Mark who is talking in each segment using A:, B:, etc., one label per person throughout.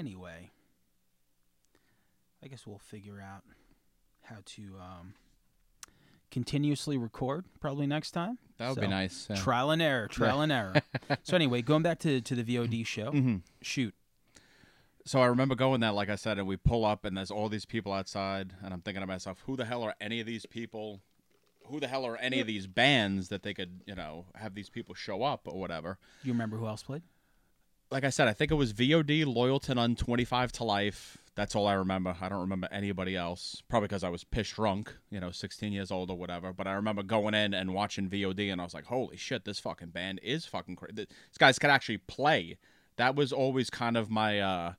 A: Anyway, I guess we'll figure out how to um, continuously record probably next time.
B: That would
A: So,
B: be nice. yeah.
A: Trial and error, trial and error. So anyway, going back to to the VOD show,
B: Mhm.
A: shoot.
B: So I remember going there, like I said, and we pull up, and there's all these people outside, and I'm thinking to myself, who the hell are any of these people? Who the hell are any of these bands that they could, you know, have these people show up or whatever?
A: You remember who else played?
B: Like I said, I think it was VOD, Loyal to None 25 to Life. That's all I remember. I don't remember anybody else. Probably because I was piss drunk, you know, 16 years old or whatever. But I remember going in and watching VOD, and I was like, holy shit, this fucking band is fucking crazy. These guys could actually play. That was always kind of my, uh,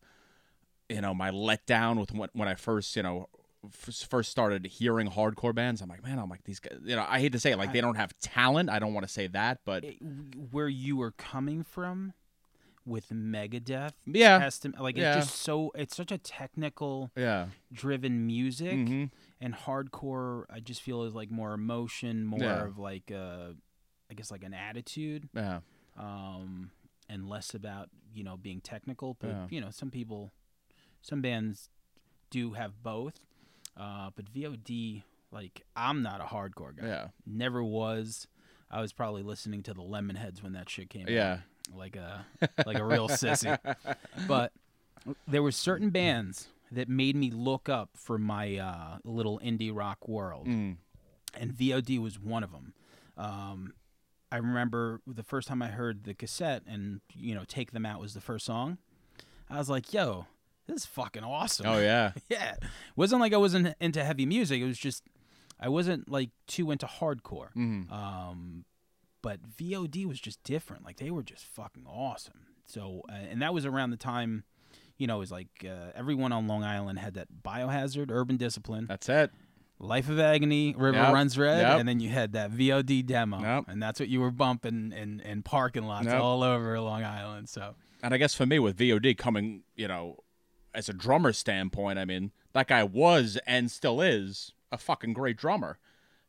B: you know, my letdown with when, when I first, you know, first started hearing hardcore bands. I'm like, man, I'm like these guys. You know, I hate to say it, like they don't have talent. I don't want to say that, but
A: where you were coming from with Megadeth,
B: Yeah.
A: Like
B: Yeah.
A: it's just so it's such a technical
B: yeah,
A: driven music,
B: hmm
A: and hardcore. I just feel is like more emotion, more
B: Yeah.
A: of like uh, I guess like an attitude,
B: yeah,
A: um, and less about you know being technical. But
B: Yeah.
A: you know, some people, some bands do have both. Uh, but VOD, like I'm not a hardcore guy.
B: yeah,
A: Never was. I was probably listening to the Lemonheads when that shit came out. Like a like a real sissy. But there were certain bands that made me look up for my uh, little indie rock world,
B: Mm.
A: and VOD was one of them. Um, I remember the first time I heard the cassette, and you know, "Take Them Out" was the first song. I was like, "Yo, this is fucking awesome."
B: Oh yeah,
A: yeah. wasn't like I wasn't into heavy music. It was just I wasn't like too into hardcore.
B: Mhm.
A: Um, but VOD was just different. Like they were just fucking awesome. So uh, and that was around the time, you know, it was like uh, everyone on Long Island had that Biohazard, Urban Discipline,
B: that's it.
A: Life of Agony, River
B: Yep.
A: Runs Red,
B: Yep.
A: and then you had that VOD demo,
B: Yep.
A: and that's what you were bumping in in parking lots all over Long Island. So
B: And I guess for me with VOD coming, you know, as a drummer standpoint, I mean, that guy was and still is a fucking great drummer.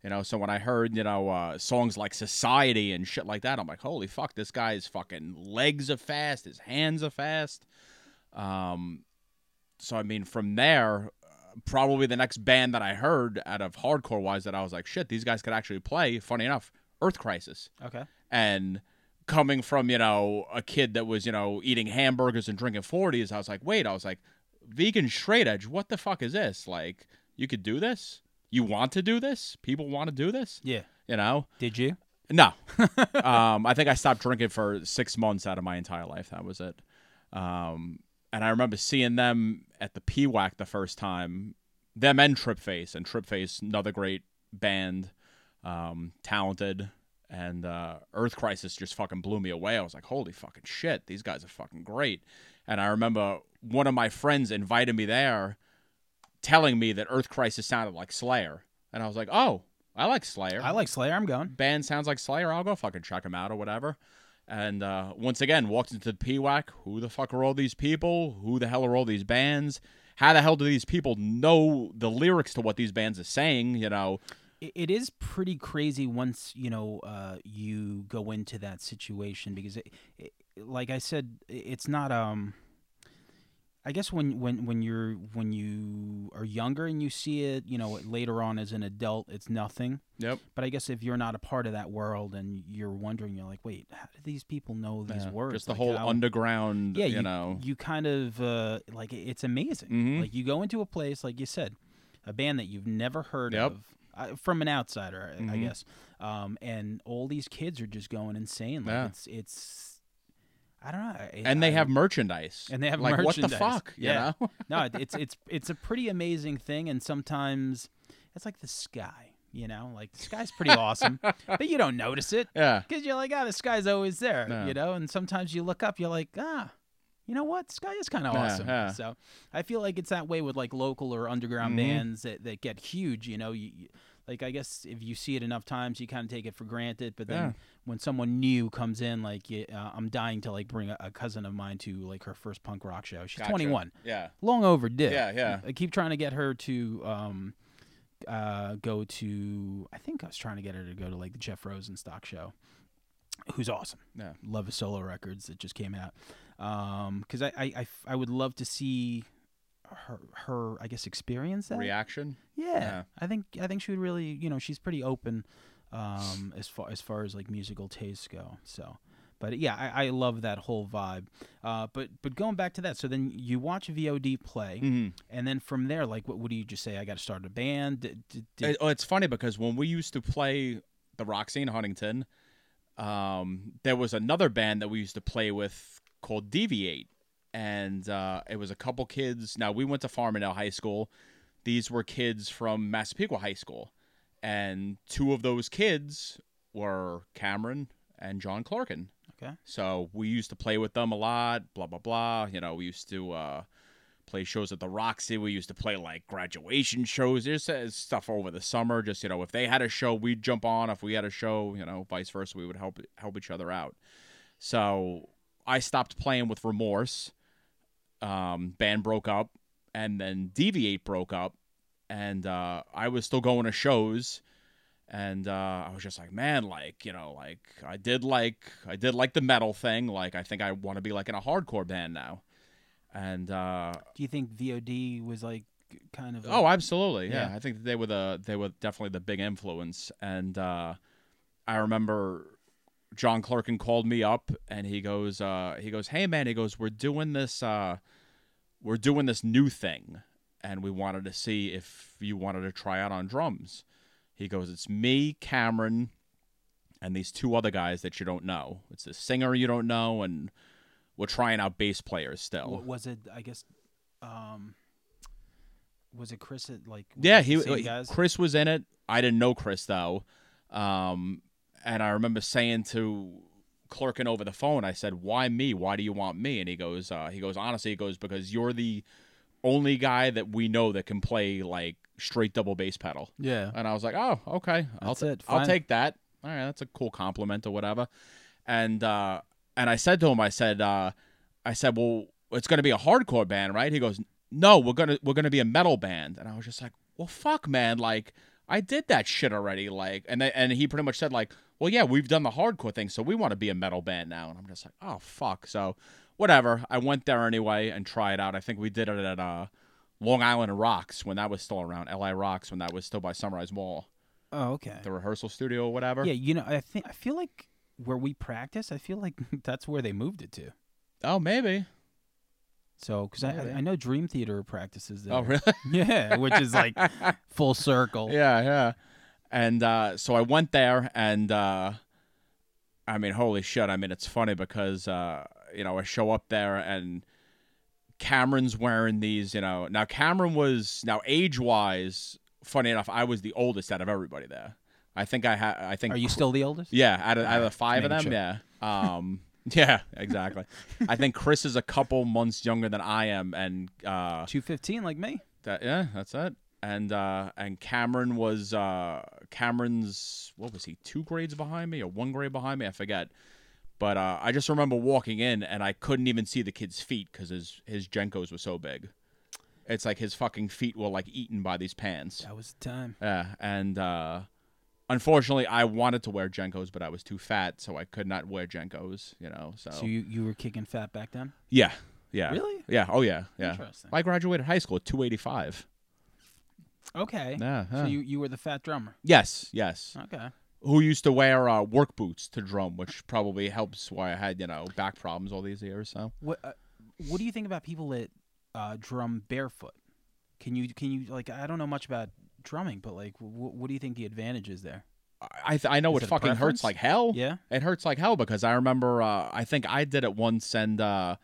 B: You know, so when I heard, you know, uh, songs like Society and shit like that, I'm like, holy fuck, this guy's fucking legs are fast, his hands are fast. Um, so I mean, from there, probably the next band that I heard out of hardcore wise that I was like, shit, these guys could actually play. Funny enough, Earth Crisis
A: okay,
B: and coming from you know a kid that was you know eating hamburgers and drinking 40s i was like wait i was like vegan straight edge what the fuck is this like you could do this you want to do this people want to do this
A: yeah.
B: you know
A: Did you?
B: no um i think i stopped drinking for six months out of my entire life that was it um and i remember seeing them at the pwac the first time them and Tripface and Tripface another great band um talented and uh, Earth Crisis just fucking blew me away. I was like, holy fucking shit, these guys are fucking great. And I remember one of my friends invited me there, telling me that Earth Crisis sounded like Slayer, and I was like, oh, I like Slayer.
A: I like Slayer. I'm going.
B: band sounds like Slayer. I'll go fucking check them out or whatever. And uh, once again, walked into the PWAC. Who the fuck are all these people? Who the hell are all these bands? How the hell do these people know the lyrics to what these bands are saying? You know,
A: it, is pretty crazy once you know uh, you go into that situation because it, it, like I said it's not um I guess when, when when you're when you are younger and you see it you know later on as an adult it's nothing
B: Yep.
A: but I guess if you're not a part of that world and you're wondering you're like wait how do these people know these
B: Yeah,
A: words
B: Just the
A: Like,
B: whole
A: how-
B: underground,
A: yeah
B: you, know.
A: you kind of uh, like it's amazing
B: Mhm.
A: like you go into a place like you said a band that you've never heard
B: Yep.
A: of uh, from an outsider I- I guess um, and all these kids are just going insane like
B: Yeah.
A: it's it's I don't know I-
B: and they
A: I-
B: have merchandise.
A: and they have
B: like what the fuck? You know?
A: no it's it's it's a pretty amazing thing and sometimes it's like the sky you know like the sky's pretty awesome but you don't notice it
B: yeah.
A: because you're like, ah, the sky's always there,
B: Yeah.
A: you know. And sometimes you look up, you're like, ah, you know what, the sky is kind of
B: Yeah,
A: awesome.
B: yeah.
A: So I feel like it's that way with like local or underground
B: Mhm.
A: bands that, that get huge. You know, you, like I guess if you see it enough times, you kind of take it for granted. But then
B: Yeah.
A: When someone new comes in, like uh, I'm dying to like bring a, a cousin of mine to like her first punk rock show. She's
B: Gotcha.
A: 21,
B: Yeah.
A: long overdue.
B: Yeah, yeah.
A: I keep trying to get her to um, uh, go to. I think I was trying to get her to go to like the Jeff Rosenstock show. who's awesome.
B: Yeah.
A: Love his solo records that just came out. Because I I I would love to see her, her I guess, experience that.
B: Reaction.
A: Yeah,
B: Yeah.
A: I think I think she would really, you know, she's pretty open um, as far as far as like musical tastes go. So, but yeah, I, I love that whole vibe. Uh, but but going back to that, so then you watch VOD play,
B: hmm
A: and then from there, like, what, what do you just say? I got to start a band. Did, did, did-
B: It, oh, it's funny because when we used to play the Roxy in Huntington, um, there was another band that we used to play with called Deviate, and uh, it was a couple kids. Now we went to Farmingdale High School. These were kids from Massapequa High School, and two of those kids were Cameron and John Clarkin.
A: okay,
B: So we used to play with them a lot, blah blah blah. You know, we used to uh, play shows at the Roxy. We used to play like graduation shows. There's uh, stuff over the summer. Just you know, if they had a show, we'd jump on. If we had a show, you know, vice versa, we would help help each other out. So I stopped playing with Remorse. Um, band broke up, and then Deviate broke up, and uh, I was still going to shows and uh, I was just like, man, like you know, like I did like I did like the metal thing. Like I think I want to be like in a hardcore band now. And uh,
A: do you think VOD was like kind of?
B: oh, absolutely, yeah.
A: Yeah.
B: I think they were the they were definitely the big influence. And uh, I remember John Clerkin called me up and he goes, uh, he goes, hey man, he goes, we're doing this, uh, we're doing this new thing, and we wanted to see if you wanted to try out on drums. He goes, it's me, Cameron, and these two other guys that you don't know. It's the singer you don't know, and we're trying out bass players still.
A: Wa- was it? I guess. Um, was it Chris? At, like
B: Yeah, he,
A: guys?
B: Chris was in it. I didn't know Chris though, um, and I remember saying to Clerkin over the phone, I said, "Why me? Why do you want me?" And he goes, uh, "He goes honestly, he goes because you're the only guy that we know that can play like straight double bass pedal."
A: Yeah.
B: And I was like, "Oh, okay, I'll
A: That's
B: ta-
A: it,
B: I'll take that. All right, that's a cool compliment or whatever." And uh, and I said to him, I said, uh, I said, well, it's gonna be a hardcore band, right? He goes, no, we're gonna we're gonna be a metal band. And I was just like, well, fuck, man, like I did that shit already, like, and they, and he pretty much said like, well, yeah, we've done the hardcore thing, so we want to be a metal band now. And I'm just like, oh fuck, so whatever. I went there anyway and tried it out. I think we did it at uh, Long Island Rocks when that was still around. Li Rocks when that was still by Sunrise Mall,
A: Oh, okay.
B: the rehearsal studio or whatever.
A: Yeah, you know, I think I feel like where we practice, I feel like that's where they moved it to.
B: Oh, maybe.
A: So, because I, I know Dream Theater practices there.
B: Oh, really?
A: Yeah, which is like full circle.
B: Yeah, yeah. And uh, so I went there, and uh, I mean, holy shit! I mean, it's funny because uh, you know I show up there, and Cameron's wearing these. You know, now Cameron was now age wise. Funny enough, I was the oldest out of everybody there. I think I had. I think.
A: Are you still the oldest?
B: Yeah, out of, out of the five of them, yeah. Um, yeah, exactly. I think Chris is a couple months younger than I am, and uh,
A: Two fifteen, like me.
B: that yeah, that's it. And uh and Cameron was uh Cameron's what was he, two grades behind me or one grade behind me? I forget. But uh I just remember walking in and I couldn't even see the kid's feet because his his JNCOs were so big. It's like his fucking feet were like eaten by these pants.
A: That was the time.
B: Yeah, and uh unfortunately I wanted to wear JNCOs, but I was too fat, so I could not wear JNCOs, you know. So,
A: So you, you were kicking fat back then?
B: yeah, yeah,
A: Really?
B: yeah. Oh yeah, yeah.
A: Interesting.
B: I graduated high school at two eighty five.
A: Okay.
B: Yeah,
A: So you, you were the fat drummer.
B: Yes, yes.
A: Okay.
B: Who used to wear uh, work boots to drum, which probably helps why I had you know back problems all these years. So
A: What uh, What do you think about people that uh, drum barefoot? Can you can you like I don't know much about drumming, but like wh- what do you think the advantage is there?
B: I th- I know
A: Is
B: it fucking hurts like hell.
A: Yeah.
B: It hurts like hell because I remember uh, I think I did it once and uh,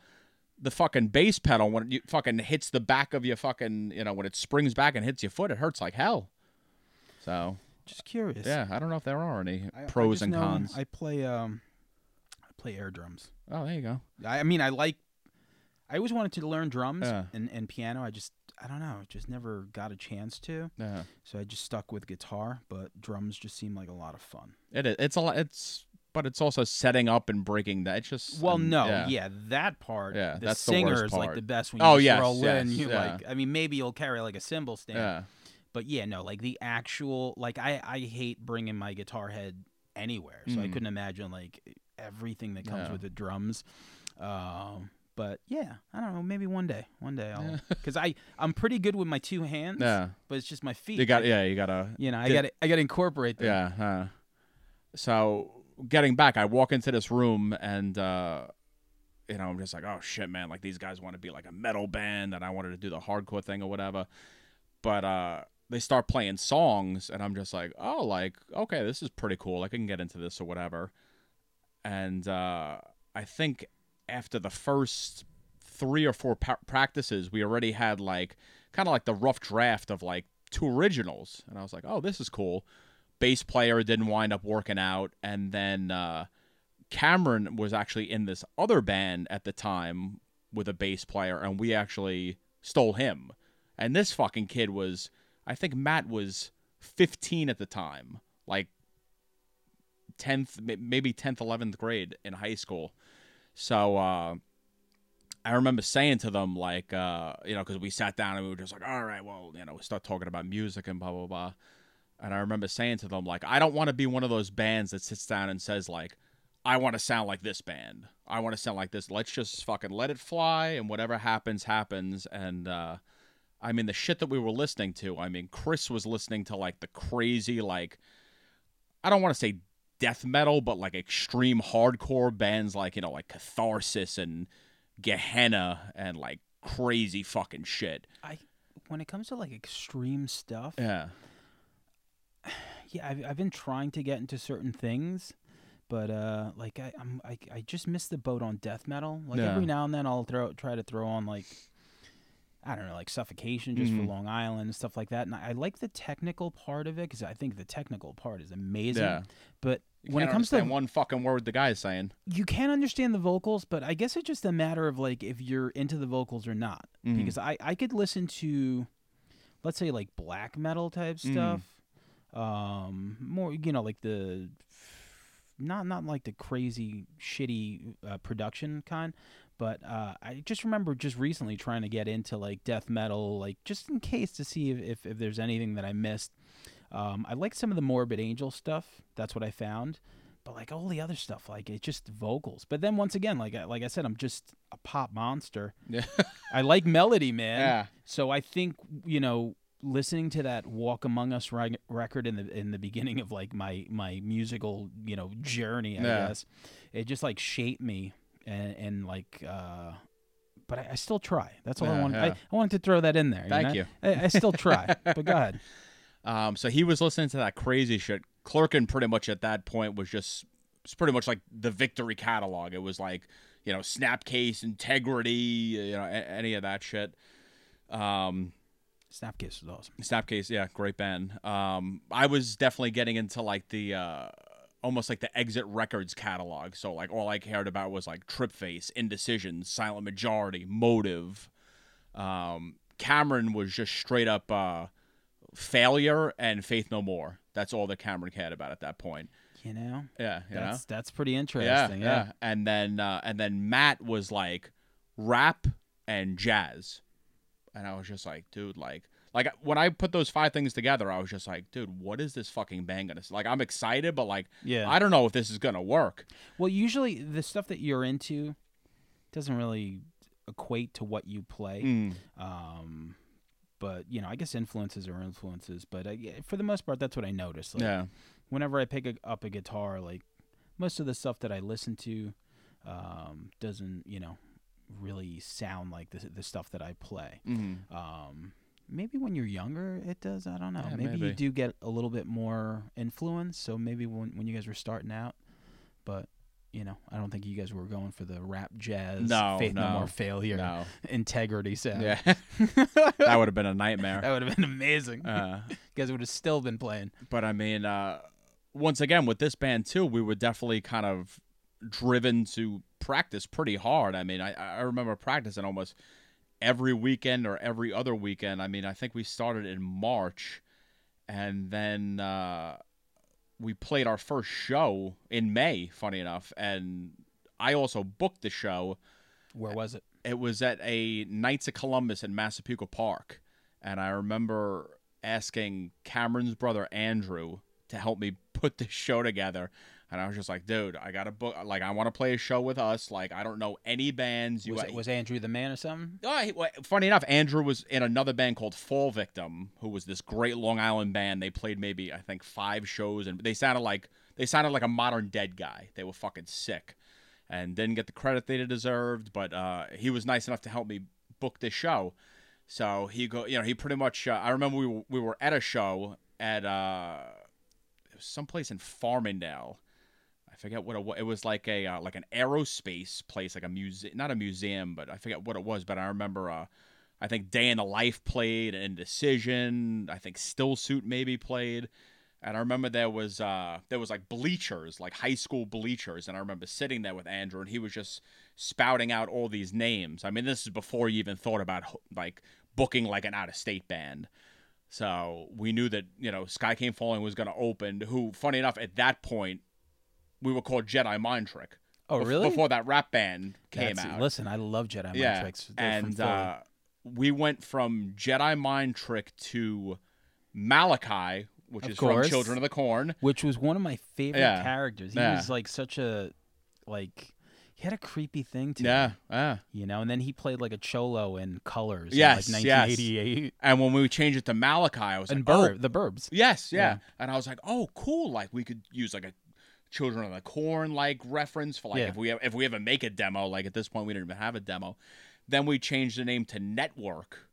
B: the fucking bass pedal when it fucking hits the back of your fucking you know when it springs back and hits your foot, it hurts like hell. So
A: Just curious.
B: yeah, I don't know if there are any
A: I- I
B: pros
A: just
B: and
A: know
B: cons.
A: I play um, I play air drums.
B: oh, there you go.
A: I, I mean, I like. I always wanted to learn drums
B: Yeah.
A: and, and piano. I just I don't know, just never got a chance to.
B: Yeah,
A: So I just stuck with guitar, but drums just seem like a lot of fun.
B: it is. It's a lot. It's but it's also setting up and breaking that. It's just
A: Well,
B: um,
A: no,
B: yeah.
A: yeah. that part.
B: Yeah,
A: the
B: that's the
A: singer
B: worst
A: is like
B: part.
A: the best when you
B: Oh, yes,
A: roll in.
B: yes,
A: You
B: yeah.
A: like, I mean, maybe you'll carry like a cymbal stand,
B: Yeah.
A: But yeah, no, like the actual, like I, I hate bringing my guitar head anywhere. So I
B: Mm.
A: couldn't imagine like everything that comes
B: Yeah.
A: with the drums. Um, but yeah, I don't know. Maybe one day, one day I'll because I I'm pretty good with my two hands.
B: Yeah.
A: but it's just my feet.
B: You got yeah, you gotta
A: You know, I
B: Did-
A: got to I got to incorporate them.
B: yeah. Uh, so getting back, I walk into this room and uh, you know I'm just like, oh shit, man! Like these guys want to be like a metal band, and I wanted to do the hardcore thing or whatever. But uh, they start playing songs, and I'm just like, oh, like okay, this is pretty cool. I can get into this or whatever. And uh, I think after the first three or four pa- practices, we already had like kind of like the rough draft of like two originals, and I was like, oh, this is cool. Bass player didn't wind up working out, and then uh, Cameron was actually in this other band at the time with a bass player, and we actually stole him. And this fucking kid was, I think Matt was 15 at the time, like 10th, maybe 10th, 11th grade in high school. So uh, I remember saying to them, like, uh, you know, because we sat down and we were just like, all right, well, you know, we start talking about music and blah, blah, blah. And I remember saying to them, like, I don't want to be one of those bands that sits down and says, like, I want to sound like this band. I want to sound like this. Let's just fucking let it fly, and whatever happens, happens. And uh, I mean, the shit that we were listening to. I mean, Chris was listening to like the crazy, like, I don't want to say death metal, but like extreme hardcore bands, like you know, like Catharsis and Gehenna and like crazy fucking shit.
A: I when it comes to like extreme stuff,
B: Yeah.
A: yeah, I've, I've been trying to get into certain things, but uh, like I, I'm I, I just missed the boat on death metal. Like
B: Yeah.
A: every now and then I'll throw try to throw on like I don't know like suffocation just
B: Mhm.
A: for Long Island and stuff like that. And I, I like the technical part of it because I think the technical part is amazing.
B: Yeah.
A: But
B: You
A: when it comes to
B: one fucking word the guy is saying.
A: you can't understand the vocals, but I guess it's just a matter of like if you're into the vocals or not.
B: Mhm.
A: Because I I could listen to, let's say like black metal type
B: Mhm.
A: stuff, um, more you know like the, not not like the crazy shitty uh, production kind, but uh, I just remember just recently trying to get into like death metal, like just in case to see if if, if there's anything that I missed. Um, I like some of the Morbid Angel stuff. That's what I found. But like all the other stuff, like it's just vocals. But then once again, like I, like I said, I'm just a pop monster.
B: Yeah.
A: I like melody, man.
B: Yeah.
A: So I think you know, listening to that "Walk Among Us" reg- record in the in the beginning of like my my musical you know journey, I
B: Yeah.
A: guess, it just like shaped me and and like. uh but I, I still try. That's all I
B: Yeah,
A: want.
B: yeah.
A: I, I wanted to throw that in there.
B: Thank
A: know?
B: you.
A: I, I still try. but go ahead.
B: Um, so he was listening to that crazy shit. Clerkin pretty much at that point was just it's pretty much like the victory catalog. It was like, you know, Snapcase, Integrity, you know, a- any of that shit. Um,
A: Snapcase is awesome.
B: Snapcase, yeah, great band. Um, I was definitely getting into like the uh, almost like the Exit Records catalog. So like all I cared about was like Tripface, Indecision, Silent Majority, Motive. Um, Cameron was just straight up uh, failure and Faith No More. That's all that Cameron cared about at that point.
A: You know,
B: Yeah, you know.
A: that's that's pretty
B: Yeah,
A: interesting.
B: yeah,
A: Yeah.
B: And then uh, and then Matt was like rap and jazz, and I was just like, dude, like, like when I put those five things together, I was just like, dude, what is this fucking band gonna? Like, I'm excited, but like,
A: Yeah.
B: I don't know if this is gonna work.
A: Well, usually the stuff that you're into doesn't really equate to what you play.
B: Mm,
A: Um, but you know, I guess influences are influences. But uh, yeah, for the most part, that's what I notice. Like,
B: yeah,
A: Whenever I pick a, up a guitar, like most of the stuff that I listen to, um, doesn't you know really sound like the the stuff that I play.
B: mm,
A: Um, maybe when you're younger, it does. I don't know.
B: Yeah,
A: maybe, you do get a little bit more influence. So maybe when when you guys were starting out, but you know, I don't think you guys were going for the rap jazz,
B: No,
A: faith no,
B: no,
A: more failure,
B: no,
A: integrity sound.
B: yeah, that would have been a nightmare.
A: that would have been amazing.
B: Uh,
A: you guys would have still been playing.
B: but I mean, uh, once again with this band too, we were definitely kind of driven to practice pretty hard. I mean, I, I remember practicing almost every weekend or every other weekend. I mean, I think we started in March, and then uh, we played our first show in May. Funny enough, and I also booked the show.
A: Where was it?
B: It was at a Knights of Columbus in Massapequa Park, and I remember asking Cameron's brother Andrew to help me put this show together. And I was just like, dude, I got to book. Like, I want to play a show with us. Like, I don't know any bands. You
A: Was, was Andrew the man or something?
B: Oh, he, well, funny enough, Andrew was in another band called Fall Victim, who was this great Long Island band. They played maybe I think five shows, and they sounded like they sounded like a modern Dead guy. They were fucking sick, and didn't get the credit they deserved. But uh, he was nice enough to help me book this show. So he go, you know, he pretty much. Uh, I remember we were, we were at a show at uh, someplace in Farmingdale. I forget what it was. It was like a uh, like an aerospace place, like a museum, not a museum, but I forget what it was. But I remember, uh, I think Day in the Life played, and Indecision. I think Still Suit maybe played, and I remember there was uh, there was like bleachers, like high school bleachers, and I remember sitting there with Andrew, and he was just spouting out all these names. I mean, this is before you even thought about like booking like an out of state band. So we knew that you know Sky Came Falling was going to open. Who, funny enough, at that point we were called Jedi Mind Trick.
A: Oh,
B: bef-
A: really?
B: Before that rap band came
A: That's-
B: out.
A: Listen, I love Jedi Mind
B: yeah,
A: Tricks. They're
B: and uh, we went from Jedi Mind Trick to Malachi, which
A: Of
B: is
A: course.
B: from Children of the Corn.
A: which was one of my favorite
B: Yeah.
A: characters. He
B: Yeah.
A: was like such a like he had a creepy thing to
B: Yeah,
A: him,
B: yeah.
A: you know. And then he played like a cholo in Colors.
B: Yes,
A: in like
B: yes.
A: 1988.
B: And when we changed it to Malachi, I was
A: And
B: like, oh,
A: the Burbs.
B: Yes, yeah.
A: Yeah.
B: And I was like, oh, cool. Like we could use like a Children of the Corn like reference for like
A: Yeah.
B: if we if we ever make a demo. Like at this point, we didn't even have a demo. Then we changed the name to Network,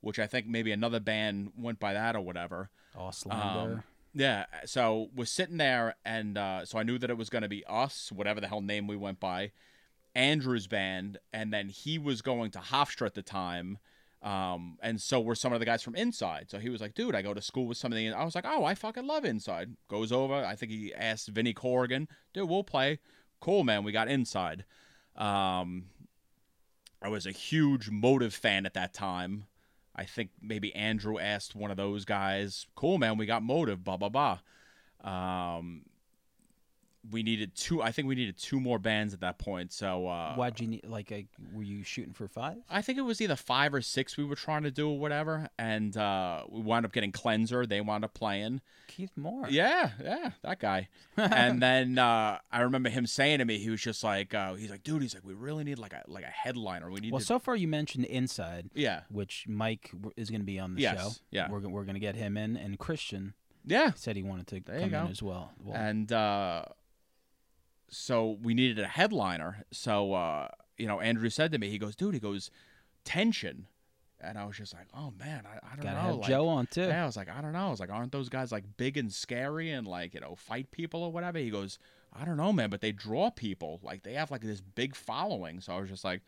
B: which I think maybe another band went by that or whatever.
A: Auslander.
B: Um, yeah. So we're sitting there, and uh, so I knew that it was going to be us, whatever the hell name we went by, Andrew's band, and then he was going to Hofstra at the time. Um, and so were some of the guys from Inside. So he was like, dude, I go to school with some of the. I was like, oh, I fucking love Inside. Goes over. I think he asked Vinnie Corrigan, dude, we'll play. Cool, man. We got Inside. Um, I was a huge Motive fan at that time. I think maybe Andrew asked one of those guys, cool, man, we got Motive, blah, blah, blah. Um, we needed two, I think we needed two more bands at that point. So, uh,
A: Why'd you need like a, were you shooting for five?
B: I think it was either five or six we were trying to do or whatever. And uh, we wound up getting Cleanser. They wound up playing.
A: Keith Moore.
B: Yeah, yeah, that guy. and then uh, I remember him saying to me, he was just like, uh, he's like, dude, he's like, we really need like a like a headliner. We need
A: Well,
B: to,
A: so far you mentioned Inside,
B: yeah,
A: which Mike is going to be on the
B: Yes,
A: show.
B: yeah.
A: we're we're going to get him in, and Christian
B: yeah.
A: said he wanted to
B: There
A: come in as well. well
B: and uh, so we needed a headliner. So uh, you know, Andrew said to me, he goes, "Dude," he goes, "tension," and I was just like, "Oh man, I, I don't
A: gotta
B: know."
A: have
B: like,
A: Joe on too.
B: Yeah, I was like, I don't know. I was like, aren't those guys like big and scary and like you know fight people or whatever? He goes, I don't know, man, but they draw people. Like they have like this big following. So I was just like,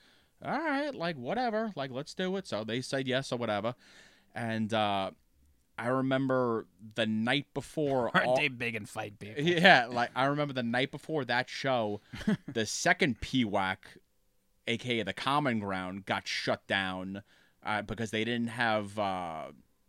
B: all right, like whatever, like let's do it. So they said yes or whatever, and uh, I remember the night before.
A: Aren't
B: all-
A: they big and fight people?
B: yeah, like I remember the night before that show, the second PWAC, aka the Common Ground, got shut down uh, because they didn't have uh,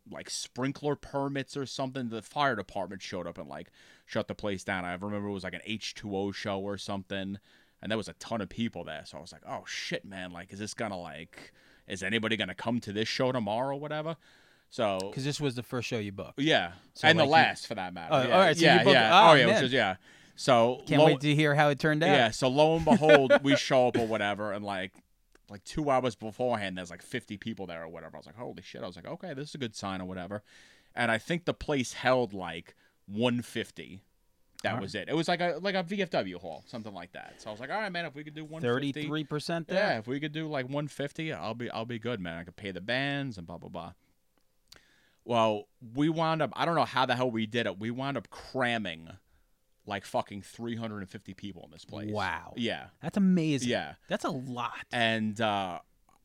B: like sprinkler permits or something. The fire department showed up and like shut the place down. I remember it was like an H two O show or something, and there was a ton of people there. So I was like, oh shit, man! Like, is this gonna like, is anybody gonna come to this show tomorrow or whatever? So
A: Because this was the first show you booked.
B: yeah,
A: So,
B: and
A: like,
B: the
A: you-
B: last for that matter.
A: Oh,
B: yeah,
A: all right, so you
B: yeah,
A: booked-
B: yeah.
A: oh,
B: Oh, yeah, which is yeah. So
A: Can't
B: lo-
A: wait to hear how it turned out.
B: yeah, so lo and behold, we show up or whatever, and like like two hours beforehand, there's like 50 people there or whatever. I was like, holy shit! I was like, okay, this is a good sign or whatever. And I think the place held like 150. That
A: Alright.
B: was it. It was like a like a VFW hall, something like that. So I was like, all right, man, if we could do 150,
A: Thirty-three percent
B: yeah, if we could do like 150, I'll be I'll be good, man. I could pay the bands and blah blah blah. Well, we wound up I don't know how the hell we did it. We wound up cramming like fucking 350 people in this place.
A: Wow.
B: Yeah.
A: That's amazing.
B: Yeah.
A: That's a lot.
B: And uh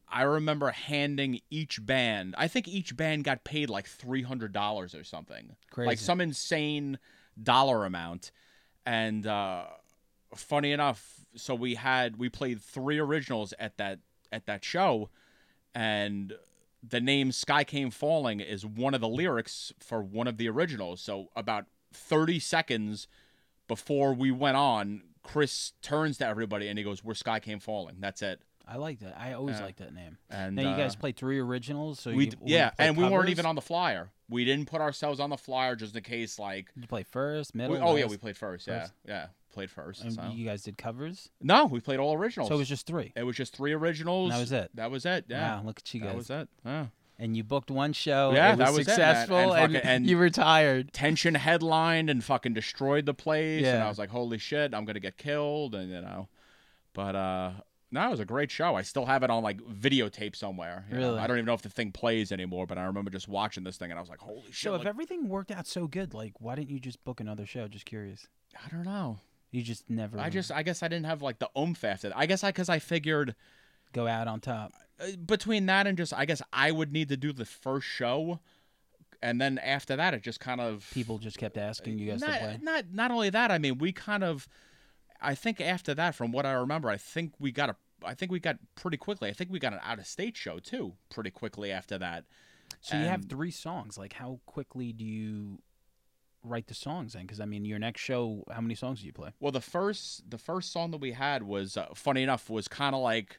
B: I remember handing each band, I think each band got paid like $300 or something.
A: Crazy.
B: Like some insane dollar amount. And uh funny enough, so we had we played three originals at that at that show and the name Sky Came Falling is one of the lyrics for one of the originals. So about 30 seconds before we went on, Chris turns to everybody and he goes, "Where Sky Came Falling." That's it.
A: I like that. I always
B: Yeah.
A: like that name.
B: And
A: Now you guys
B: uh,
A: played three originals, so
B: we
A: you,
B: yeah,
A: play
B: and we weren't even on the flyer. We didn't put ourselves on the flyer just in case, like.
A: Did you play first, middle?
B: We, oh yeah, we played first. Yeah, yeah, played first.
A: And you guys did covers,
B: No, we played all originals.
A: so it was just three.
B: It was just three originals.
A: And that was it.
B: That was it. Yeah,
A: Wow, look at you guys.
B: that was it. Yeah.
A: and you booked one show.
B: Yeah,
A: it was
B: that was
A: successful,
B: And
A: and,
B: fucking- and-
A: you retired.
B: Tension headlined and fucking destroyed the place, and I was like, "Holy shit, I'm gonna get killed!" And you know, but uh, no, it was a great show. I still have it on like videotape somewhere. you know.
A: Really?
B: I don't even know if the thing plays anymore, but I remember just watching this thing, and I was like, "Holy shit!"
A: So if
B: like-
A: everything worked out so good, like why didn't you just book another show? Just curious.
B: I don't know.
A: You just never.
B: I just, I guess I didn't have like the oomph after that. I guess I, because I figured
A: go out on top.
B: uh, between that and just, I guess I would need to do the first show, and then after that, it just kind of
A: People just kept asking you guys
B: not,
A: to play.
B: Not not only that, I mean, we kind of I think after that, from what I remember, I think we got a I think we got pretty quickly. I think we got an out of state show too, pretty quickly after that.
A: So you have three songs. Like how quickly do you write the songs then? Because I mean, your next show, how many songs do you play?
B: Well, the first the first song that we had was uh, funny enough was kind of like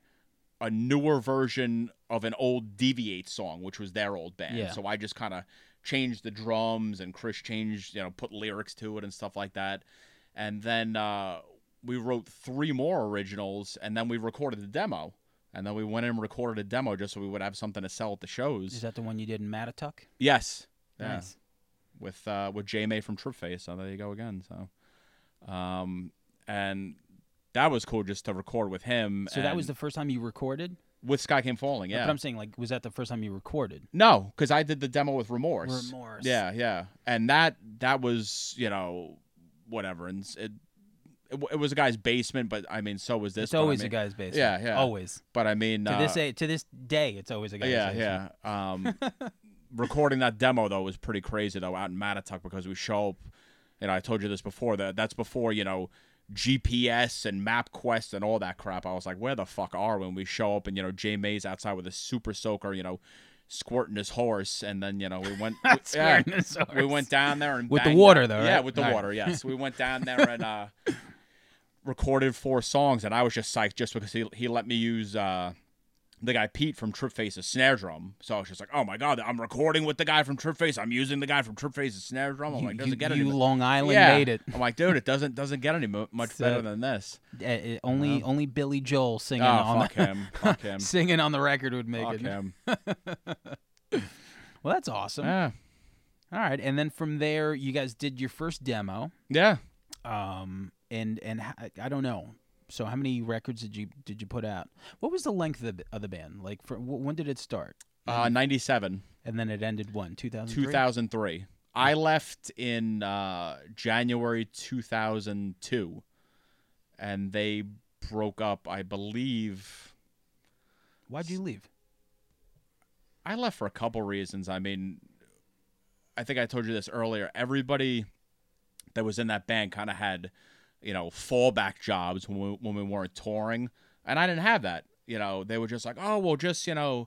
B: a newer version of an old Deviate song, which was their old band.
A: Yeah.
B: So I just kind of changed the drums, and Chris changed, you know, put lyrics to it and stuff like that. And then uh, we wrote three more originals, and then we recorded the demo. And then we went in and recorded a demo just so we would have something to sell at the shows.
A: Is that the one you did in Mattituck?
B: yes. Yeah
A: Nice.
B: With uh, with J May from Tripface. So there you go again. So, um, and that was cool just to record with him.
A: So that was the first time you recorded.
B: with Sky Came Falling. Yeah, But.
A: I'm saying, like, was that the first time you recorded?
B: No, because I did the demo with Remorse.
A: Remorse.
B: Yeah, yeah, and that that was you know whatever, and it it, it was a guy's basement, but I mean, so was this.
A: It's
B: but I
A: always
B: mean-
A: a guy's basement.
B: Yeah, yeah.
A: Always.
B: But I mean,
A: To
B: uh,
A: this day, to this day, it's always a guy's
B: yeah,
A: basement.
B: yeah. Um, recording that demo though was pretty crazy though out in Mattituck because we show up. You know, I told you this before. That that's before you know GPS and MapQuest and all that crap. I was like, where the fuck are we? when we show up and you know Jay May's outside with a super soaker, you know, squirting his horse, and then you know we went. we, yeah,
A: Squirting his
B: we went down there and
A: With the water,
B: out-
A: though,
B: Yeah, with the
A: All right.
B: water. Yes, we went down there and uh, recorded four songs, and I was just psyched just because he he let me use. Uh, the guy Pete from Tripface's snare drum. So I was just like, oh my god, I'm recording with the guy from Tripface. I'm using the guy from Tripface's snare drum. I'm
A: You,
B: like, doesn't
A: you,
B: get
A: you
B: any.
A: Long Island
B: yeah.
A: made it.
B: I'm like, dude, it doesn't doesn't get any mo- much
A: So-
B: better than this.
A: Uh, only only Billy Joel singing
B: Oh,
A: on
B: fuck
A: the,
B: him, fuck him,
A: singing on the record would make
B: fuck
A: it.
B: him.
A: Well, that's awesome.
B: Yeah,
A: All right, and then from there, you guys did your first demo.
B: yeah.
A: Um, and and I don't know. So how many records did you did you put out? What was the length of the, of the band? Like, for, wh- when did it start?
B: Uh, 97,
A: And then it ended when 2000.
B: 2003. I left in uh, January 2002, and they broke up. I believe.
A: Why'd you leave?
B: I left for a couple reasons. I mean, I think I told you this earlier. Everybody that was in that band kind of had, you know, fallback jobs when we, when we weren't touring, and I didn't have that. You know, they were just like, oh, well, just you know,